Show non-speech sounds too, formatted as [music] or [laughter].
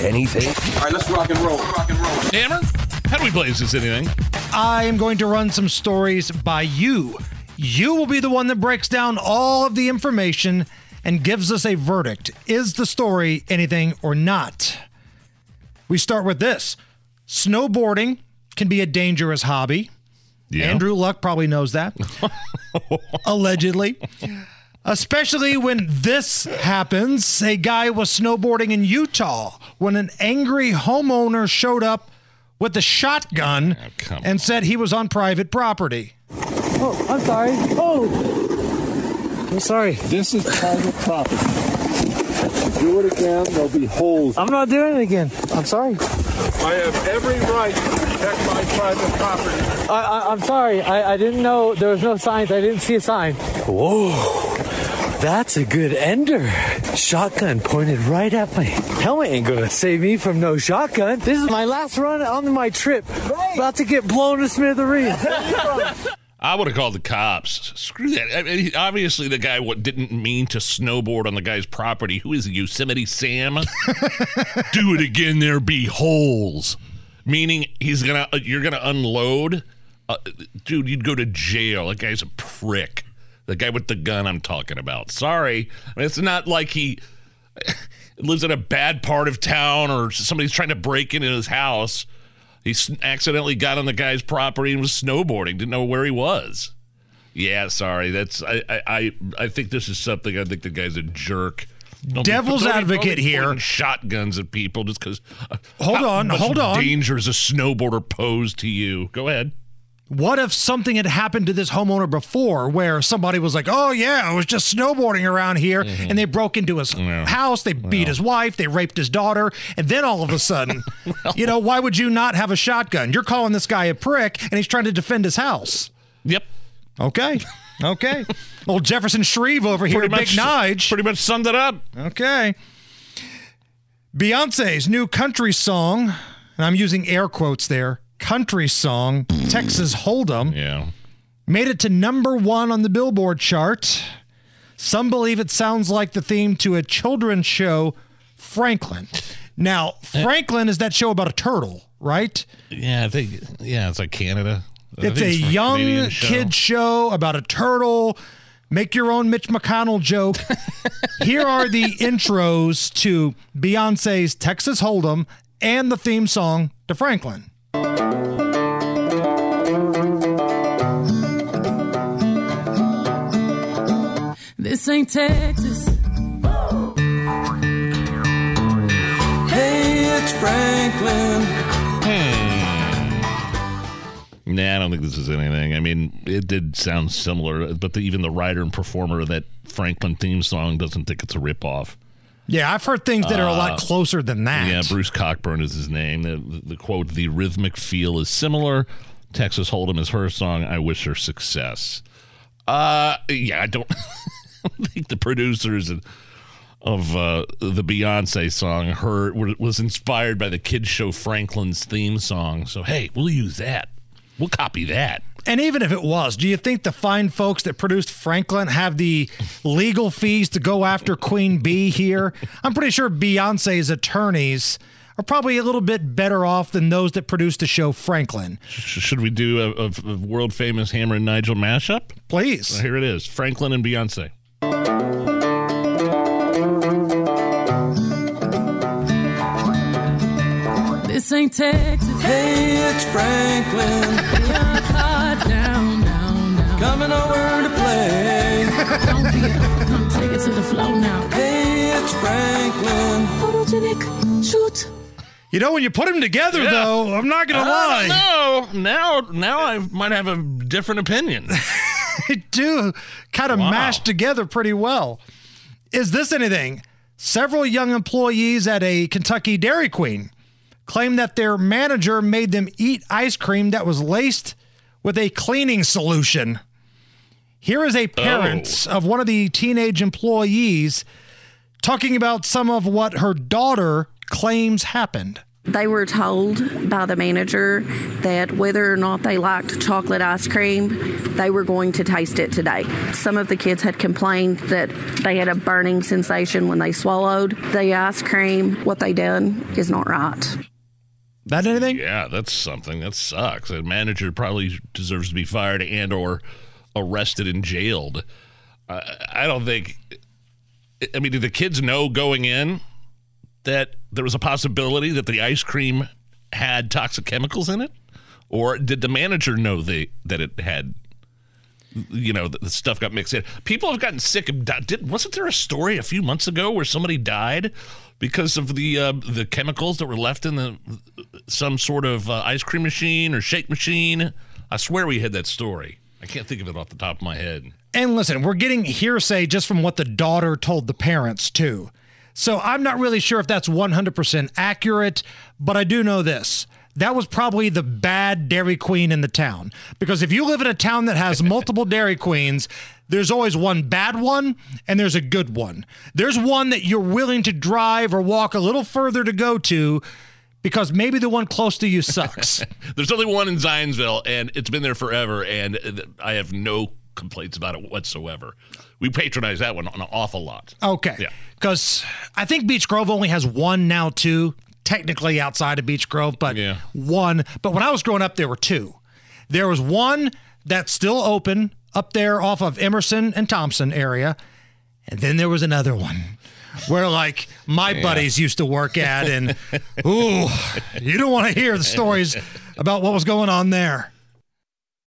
anything? All right, let's rock and roll. Rock and roll. Hammer, how do we play? Is this anything? I am going to run some stories by you. You will be the one that breaks down all of the information and gives us a verdict. Is the story anything or not? We start with this snowboarding can be a dangerous hobby. Yeah. Andrew Luck probably knows that. [laughs] Allegedly. Especially when this happens. A guy was snowboarding in Utah when an angry homeowner showed up with a shotgun Oh, come and said he was on private property. Oh, I'm sorry. Oh, I'm sorry. This is private property. Do it again, there'll be holes. I'm not doing it again. I'm sorry. I have every right to protect my private property. I, I, I'm sorry. I, I didn't know there was no signs. I didn't see a sign. Whoa. That's a good ender. Shotgun pointed right at me. Helmet ain't gonna save me from no shotgun. This is my last run on my trip. About to get blown to smithereens. I would have called the cops. Screw that. I mean, obviously, the guy what didn't mean to snowboard on the guy's property. Who is he, Yosemite Sam? [laughs] Do it again. There be holes. Meaning he's gonna. uh, You're gonna unload. Uh, dude, you'd go to jail. That guy's a prick. The guy with the gun I'm talking about. Sorry, I mean, it's not like he [laughs] lives in a bad part of town or somebody's trying to break into his house. He accidentally got on the guy's property and was snowboarding. Didn't know where he was. Yeah, sorry. That's I I I, I think this is something. I think the guy's a jerk. Don't Devil's be- advocate don't be here. Shotguns at people just because. Uh, hold on, hold on. Danger is a snowboarder posed to you. Go ahead. What if something had happened to this homeowner before where somebody was like, oh, yeah, I was just snowboarding around here mm-hmm. and they broke into his Yeah. house, they beat his wife, they raped his daughter, and then all of a sudden, [laughs] you know, why would you not have a shotgun? You're calling this guy a prick and he's trying to defend his house. Yep. Okay. [laughs] Okay. [laughs] Old Jefferson Shreve over here, Pretty Big much. Nige. Pretty much summed it up. Okay. Beyonce's new country song, and I'm using air quotes there, country song, Texas Hold'em, Yeah. made it to number one on the Billboard chart. Some believe it sounds like the theme to a children's show, Franklin. Now, eh. Franklin is that show about a turtle, right? Yeah. I think. Yeah. It's like Canada. I It's a from young Canadian kid show about a turtle. Make your own Mitch McConnell joke. [laughs] Here are the intros to Beyonce's Texas Hold'em and the theme song to Franklin. This ain't Texas. Hey, it's Franklin. Nah, I don't think this is anything. I mean, it did sound similar, but the, even the writer and performer of that Franklin theme song doesn't think it's a ripoff. Yeah, I've heard things that are a lot closer than that. Uh, Yeah, Bruce Cockburn is his name. The, the, the quote, the rhythmic feel is similar. Texas Hold'em is her song. I wish her success. Uh, yeah, I don't [laughs] think the producers of, uh, the Beyonce song heard were- was inspired by the kids show Franklin's theme song. So hey, we'll use that. We'll copy that. And even if it was, do you think the fine folks that produced Franklin have the legal fees to go after Queen Bee here? I'm pretty sure Beyonce's attorneys are probably a little bit better off than those that produced the show Franklin. Should we do a, a, a world famous Hammer and Nigel mashup? Please. So here it is: Franklin and Beyonce. This ain't Texas. Hey, it's Franklin. Beyond hot down, down, down. Coming over to play. Don't be a, come take it to the flow now. Hey, it's Franklin. Photogenic, shoot. You know, when you put them together, Yeah. though, I'm not going to lie. No, now now I might have a different opinion. [laughs] They do kind of Wow. mash together pretty well. Is this anything? Several young employees at a Kentucky Dairy Queen claim that their manager made them eat ice cream that was laced with a cleaning solution. Here is a parent oh. of one of the teenage employees talking about some of what her daughter claims happened. They were told by the manager that whether or not they liked chocolate ice cream, they were going to taste it today. Some of the kids had complained that they had a burning sensation when they swallowed the ice cream. What they done is not right. That anything? Yeah, that's something. That sucks. A manager probably deserves to be fired and or arrested and jailed. I don't think. I mean, did the kids know going in that there was a possibility that the ice cream had toxic chemicals in it, or did the manager know that it had? You know, the, the stuff got mixed in. People have gotten sick. Of, did, wasn't there a story a few months ago where somebody died because of the uh, the chemicals that were left in the some sort of uh, ice cream machine or shake machine? I swear we had that story. I can't think of it off the top of my head. And listen, we're getting hearsay just from what the daughter told the parents, too. So I'm not really sure if that's 100% accurate, but I do know this. That was probably the bad Dairy Queen in the town. Because if you live in a town that has [laughs] multiple Dairy Queens, there's always one bad one and there's a good one. There's one that you're willing to drive or walk a little further to go to because maybe the one close to you sucks. [laughs] There's only one in Zionsville, and it's been there forever, and I have no complaints about it whatsoever. We patronize that one an awful lot. Okay. Yeah. Because I think Beech Grove only has one now, too, technically outside of Beech Grove, but Yeah. one. But when I was growing up, there were two. There was one that's still open up there off of Emerson and Thompson area. And then there was another one where like my buddies used to work at and [laughs] ooh, you don't want to hear the stories about what was going on there.